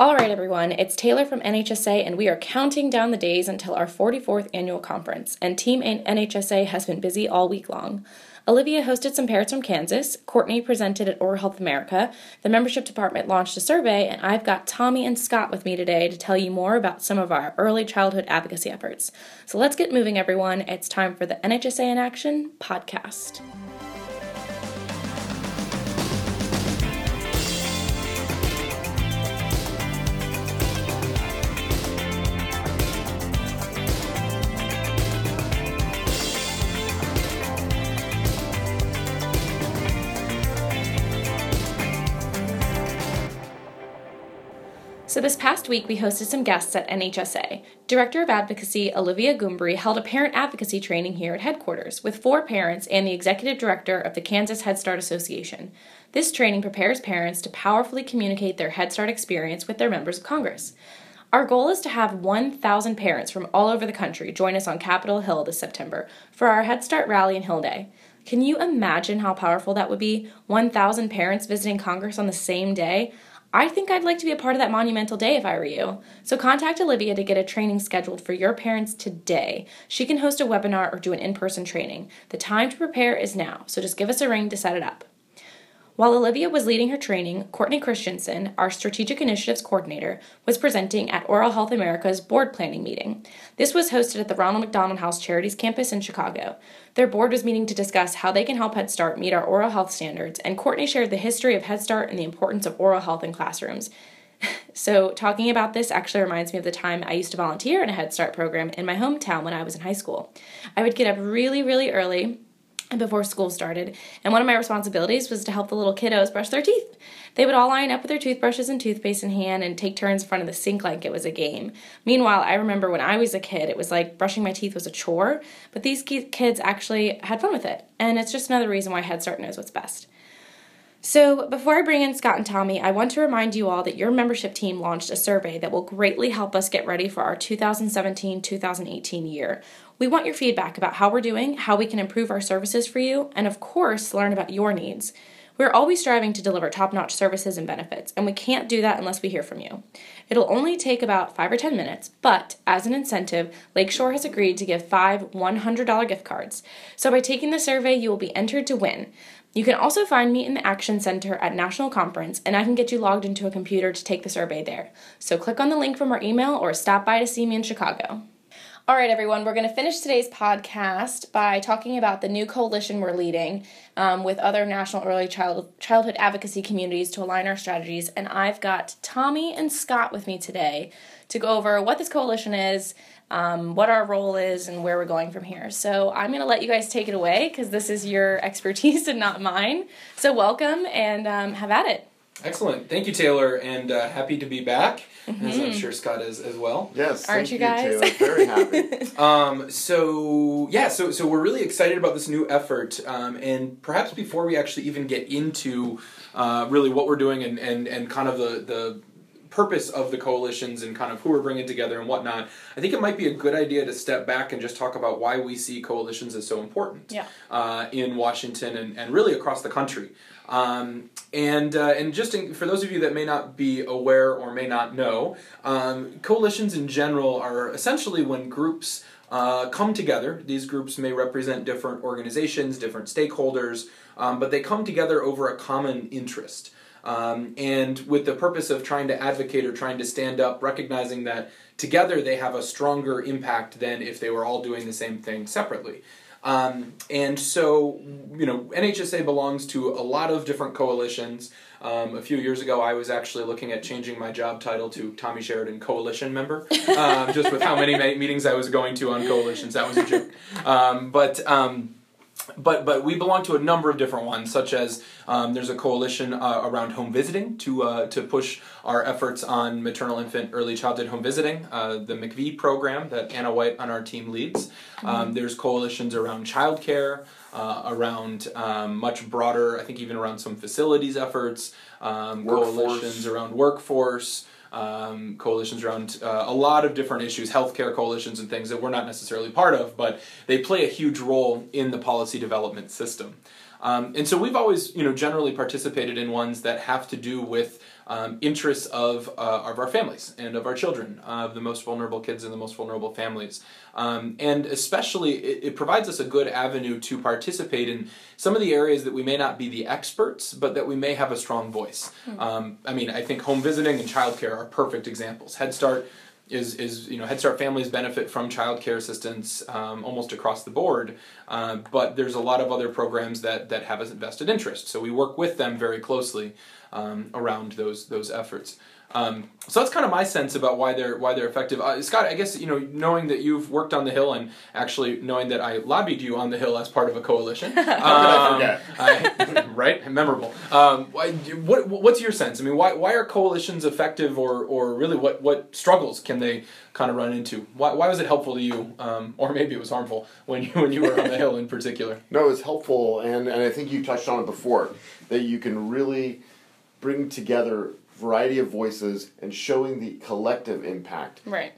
All right, everyone, it's Taylor from NHSA, and we are counting down the days until our 44th annual conference, and Team NHSA has been busy all week long. Olivia hosted some parents from Kansas, Courtney presented at Oral Health America, the membership department launched a survey, and I've got Tommy and Scott with me today to tell you more about some of our early childhood advocacy efforts. So let's get moving, everyone. It's time for the NHSA in Action podcast. So, this past week, we hosted some guests at NHSA. Director of Advocacy Olivia Goombry held a parent advocacy training here at headquarters with four parents and the executive director of the Kansas Head Start Association. This training prepares parents to powerfully communicate their Head Start experience with their members of Congress. Our goal is to have 1,000 parents from all over the country join us on Capitol Hill this September for our Head Start rally and Hill Day. Can you imagine how powerful that would be? 1,000 parents visiting Congress on the same day? I think I'd like to be a part of that monumental day if I were you. So contact Olivia to get a training scheduled for your parents today. She can host a webinar or do an in person training. The time to prepare is now, so just give us a ring to set it up. While Olivia was leading her training, Courtney Christensen, our Strategic Initiatives Coordinator, was presenting at Oral Health America's board planning meeting. This was hosted at the Ronald McDonald House Charities campus in Chicago. Their board was meeting to discuss how they can help Head Start meet our oral health standards, and Courtney shared the history of Head Start and the importance of oral health in classrooms. So, talking about this actually reminds me of the time I used to volunteer in a Head Start program in my hometown when I was in high school. I would get up really, really early before school started, and one of my responsibilities was to help the little kiddos brush their teeth. They would all line up with their toothbrushes and toothpaste in hand and take turns in front of the sink like it was a game. Meanwhile, I remember when I was a kid, it was like brushing my teeth was a chore, but these kids actually had fun with it, and it's just another reason why Head Start knows what's best. So, before I bring in Scott and Tommy, I want to remind you all that your membership team launched a survey that will greatly help us get ready for our 2017 2018 year. We want your feedback about how we're doing, how we can improve our services for you, and of course, learn about your needs. We're always striving to deliver top notch services and benefits, and we can't do that unless we hear from you. It'll only take about 5 or 10 minutes, but as an incentive, Lakeshore has agreed to give five $100 gift cards. So by taking the survey, you will be entered to win. You can also find me in the Action Center at National Conference, and I can get you logged into a computer to take the survey there. So click on the link from our email or stop by to see me in Chicago. All right, everyone, we're going to finish today's podcast by talking about the new coalition we're leading um, with other national early child, childhood advocacy communities to align our strategies. And I've got Tommy and Scott with me today to go over what this coalition is, um, what our role is, and where we're going from here. So I'm going to let you guys take it away because this is your expertise and not mine. So welcome and um, have at it. Excellent. Thank you, Taylor, and uh, happy to be back, mm-hmm. as I'm sure Scott is as well. Yes, aren't you guys? You, Very happy. um, so yeah, so so we're really excited about this new effort, um, and perhaps before we actually even get into uh, really what we're doing and, and, and kind of the, the purpose of the coalitions and kind of who we're bringing together and whatnot, I think it might be a good idea to step back and just talk about why we see coalitions as so important yeah. uh, in Washington and, and really across the country. Um, and uh, and just in, for those of you that may not be aware or may not know, um, coalitions in general are essentially when groups uh, come together. These groups may represent different organizations, different stakeholders, um, but they come together over a common interest. Um, and with the purpose of trying to advocate or trying to stand up, recognizing that together they have a stronger impact than if they were all doing the same thing separately. Um, and so, you know, NHSA belongs to a lot of different coalitions. Um, a few years ago, I was actually looking at changing my job title to Tommy Sheridan Coalition Member, um, just with how many meetings I was going to on coalitions. That was a joke. Um, but um, but but we belong to a number of different ones, such as um, there's a coalition uh, around home visiting to uh, to push our efforts on maternal infant early childhood home visiting, uh, the MIECHV program that Anna White on our team leads. Um, mm-hmm. There's coalitions around childcare, uh, around um, much broader, I think even around some facilities efforts, um, coalitions around workforce um, coalitions around uh, a lot of different issues, healthcare coalitions and things that we're not necessarily part of, but they play a huge role in the policy development system. Um, and so we've always, you know, generally participated in ones that have to do with um, interests of, uh, of our families and of our children, of the most vulnerable kids and the most vulnerable families. Um, and especially, it, it, provides us a good avenue to participate in some of the areas that we may not be the experts, but that we may have a strong voice. Mm-hmm. Um, I mean, I think home visiting and childcare are perfect examples. Head Start is is you know Head Start families benefit from child care assistance um, almost across the board, uh, but there's a lot of other programs that that have a vested interest. So we work with them very closely um, around those those efforts. Um, so that's kind of my sense about why they're why they're effective. Uh, Scott, I guess you know knowing that you've worked on the Hill and actually knowing that I lobbied you on the Hill as part of a coalition. um, I I, right, memorable. Um, what what's your sense? I mean, why why are coalitions effective, or or really what what struggles can they kind of run into? Why why was it helpful to you, um, or maybe it was harmful when you when you were on the Hill in particular? No, it was helpful, and and I think you touched on it before that you can really bring together variety of voices and showing the collective impact right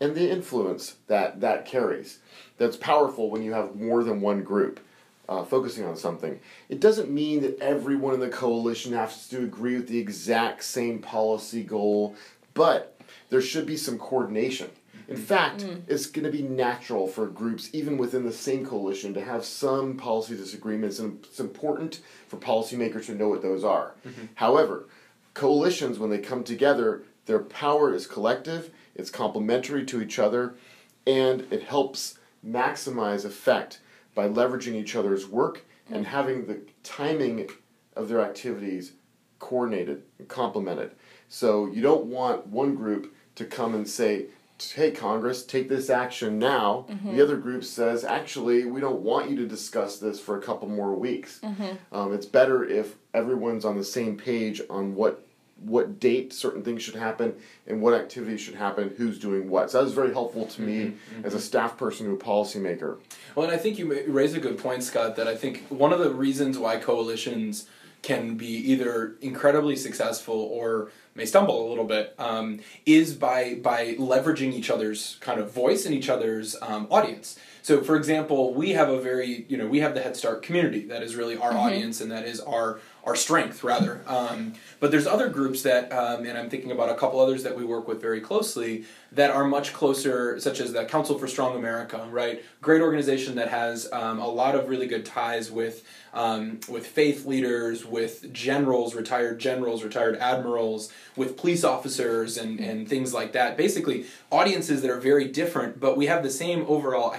and the influence that that carries that's powerful when you have more than one group uh, focusing on something it doesn't mean that everyone in the coalition has to agree with the exact same policy goal but there should be some coordination in mm-hmm. fact, mm. it's going to be natural for groups, even within the same coalition, to have some policy disagreements, and it's important for policymakers to know what those are. Mm-hmm. However, coalitions, when they come together, their power is collective, it's complementary to each other, and it helps maximize effect by leveraging each other's work and having the timing of their activities coordinated and complemented. So you don't want one group to come and say, hey, Congress, take this action now. Mm-hmm. The other group says, actually, we don't want you to discuss this for a couple more weeks. Mm-hmm. Um, it's better if everyone's on the same page on what what date certain things should happen and what activities should happen, who's doing what. So that was very helpful to me mm-hmm, as a staff person and a policymaker. Well, and I think you raise a good point, Scott, that I think one of the reasons why coalitions can be either incredibly successful or may stumble a little bit um, is by by leveraging each other's kind of voice and each other's um, audience. So, for example, we have a very you know we have the Head Start community that is really our mm-hmm. audience and that is our our strength rather. Um, but there's other groups that, um, and I'm thinking about a couple others that we work with very closely that are much closer, such as the Council for Strong America, right? Great organization that has um, a lot of really good ties with um, with faith leaders, with generals, retired generals, retired admirals, with police officers, and and things like that. Basically, audiences that are very different, but we have the same overall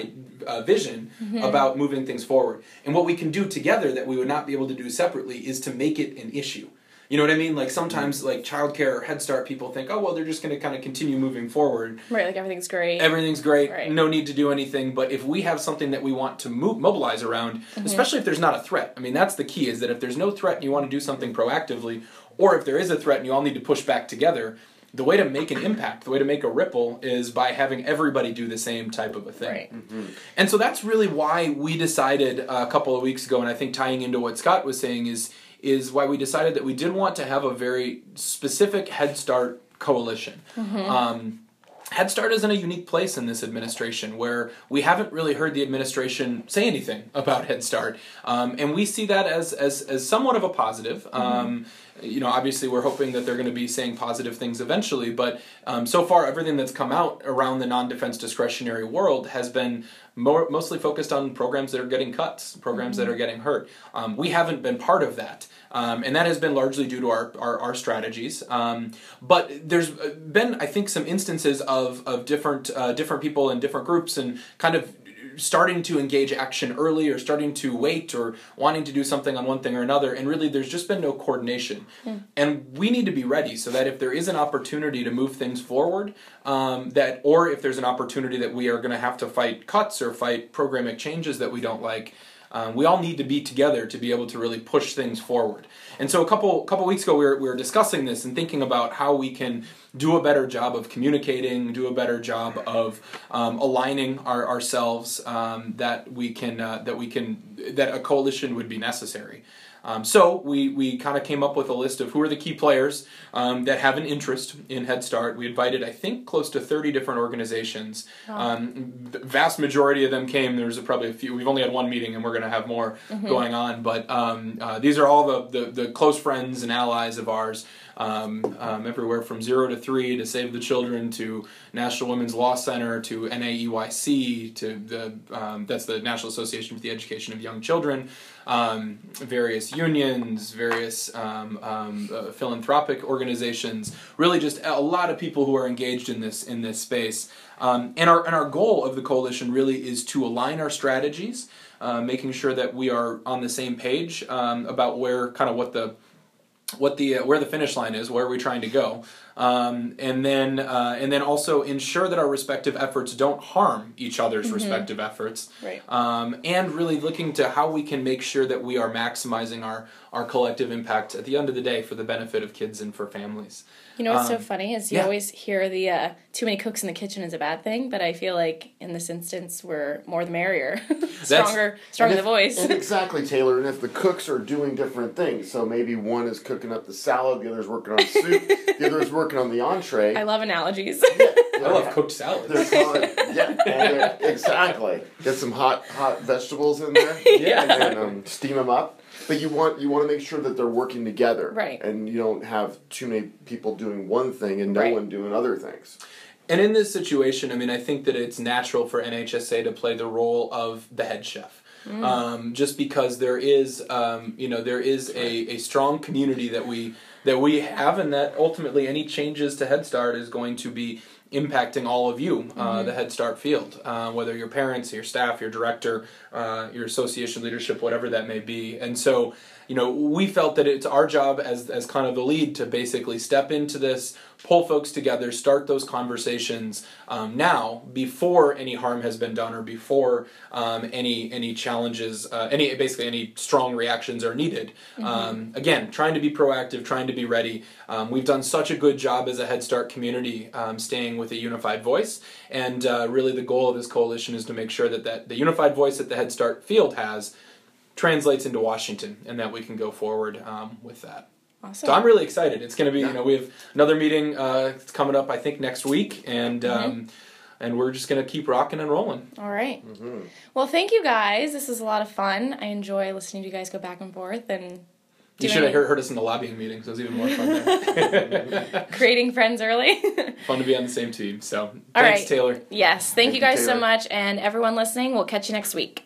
uh, vision mm-hmm. about moving things forward. And what we can do together that we would not be able to do separately is to make it an issue. You know what I mean? Like sometimes, like childcare or Head Start, people think, oh well, they're just going to kind of continue moving forward. Right, like everything's great. Everything's great. Right. No need to do anything. But if we have something that we want to move, mobilize around, mm-hmm. especially if there's not a threat. I mean, that's the key. Is that if there's no threat and you want to do something proactively, or if there is a threat and you all need to push back together, the way to make an impact, the way to make a ripple is by having everybody do the same type of a thing. Right. Mm-hmm. And so that's really why we decided a couple of weeks ago, and I think tying into what Scott was saying is is why we decided that we did want to have a very specific Head Start coalition. Mm-hmm. Um, Head Start is in a unique place in this administration where we haven't really heard the administration say anything about Head Start. Um, and we see that as, as, as somewhat of a positive. Mm-hmm. Um, you know, obviously we're hoping that they're going to be saying positive things eventually, but um, so far everything that's come out around the non-defense discretionary world has been more, mostly focused on programs that are getting cuts, programs mm-hmm. that are getting hurt. Um, we haven't been part of that. Um, and that has been largely due to our, our, our strategies. Um, but there's been, I think, some instances of, of different, uh, different people and different groups and kind of starting to engage action early or starting to wait or wanting to do something on one thing or another and really there's just been no coordination mm. and we need to be ready so that if there is an opportunity to move things forward um, that or if there's an opportunity that we are going to have to fight cuts or fight programmatic changes that we don't like um, we all need to be together to be able to really push things forward. And so a couple couple weeks ago, we were, we were discussing this and thinking about how we can do a better job of communicating, do a better job of um, aligning our, ourselves um, that we can uh, that we can that a coalition would be necessary. Um, so we, we kind of came up with a list of who are the key players um, that have an interest in Head Start. We invited, I think, close to 30 different organizations. Um, vast majority of them came. There's probably a few. We've only had one meeting, and we're going to have more mm-hmm. going on. But um, uh, these are all the, the, the, close friends and allies of ours um, um, everywhere from zero to three to Save the Children to National Women's Law Center to NAEYC to the um, that's the National Association for the Education of Young Children, um, various unions, various um, um, uh, philanthropic organizations, really just a lot of people who are engaged in this in this space. Um, and our and our goal of the coalition really is to align our strategies, uh, making sure that we are on the same page um, about where kind of what the what the uh, where the finish line is, where are we trying to go, um, and then uh, and then also ensure that our respective efforts don't harm each other's Mm-hmm. respective efforts, Right. um, and really looking to how we can make sure that we are maximizing our our collective impact at the end of the day for the benefit of kids and for families. You know what's so Um, funny is you yeah. always hear the uh, too many cooks in the kitchen is a bad thing, but I feel like in this instance we're more the merrier, stronger, stronger And the voice. And exactly, Taylor. And if the cooks are doing different things, so maybe one is cooking up the salad, the other's working on soup, the other's working on the entree. I love analogies. I love cooked salads. They're calling, yeah, and they're- exactly. Get some hot hot vegetables in there. Yeah. and um, steam them up. But you want you want to make sure that they're working together, Right. And you don't have too many people doing one thing and no Right. one doing other things. And in this situation, I mean, I think that it's natural for NHSA to play the role of the head chef. Um, just because there is, um, you know, there is a, a strong community that we that we have, and that ultimately any changes to Head Start is going to be impacting all of you, uh, the Head Start field, uh, whether your parents, your staff, your director, uh, your association leadership, whatever that may be. And so, you know, we felt that it's our job as as kind of the lead to basically step into this, pull folks together, start those conversations um, now before any harm has been done or before um, any any challenges, uh, any basically any strong reactions are needed. Um, again, trying to be proactive, trying to be ready. Um, we've done such a good job as a Head Start community, um, staying with a unified voice, and uh, really the goal of this coalition is to make sure that that the unified voice that the Head Start field has translates into Washington, and that we can go forward um, with that. awesome. So I'm really excited. It's going to be, Yeah. you know, we have another meeting uh, it's coming up, I think, next week, and um, and we're just going to keep rocking and rolling. All right. Mm-hmm. Well, thank you guys. This is a lot of fun. I enjoy listening to you guys go back and forth and You doing should have heard, heard us in the lobbying meetings. It was even more fun. Creating friends early. fun to be on the same team. So All thanks, right. Taylor. yes. Thank, Thank you you, guys so much. And everyone listening, we'll catch you next week.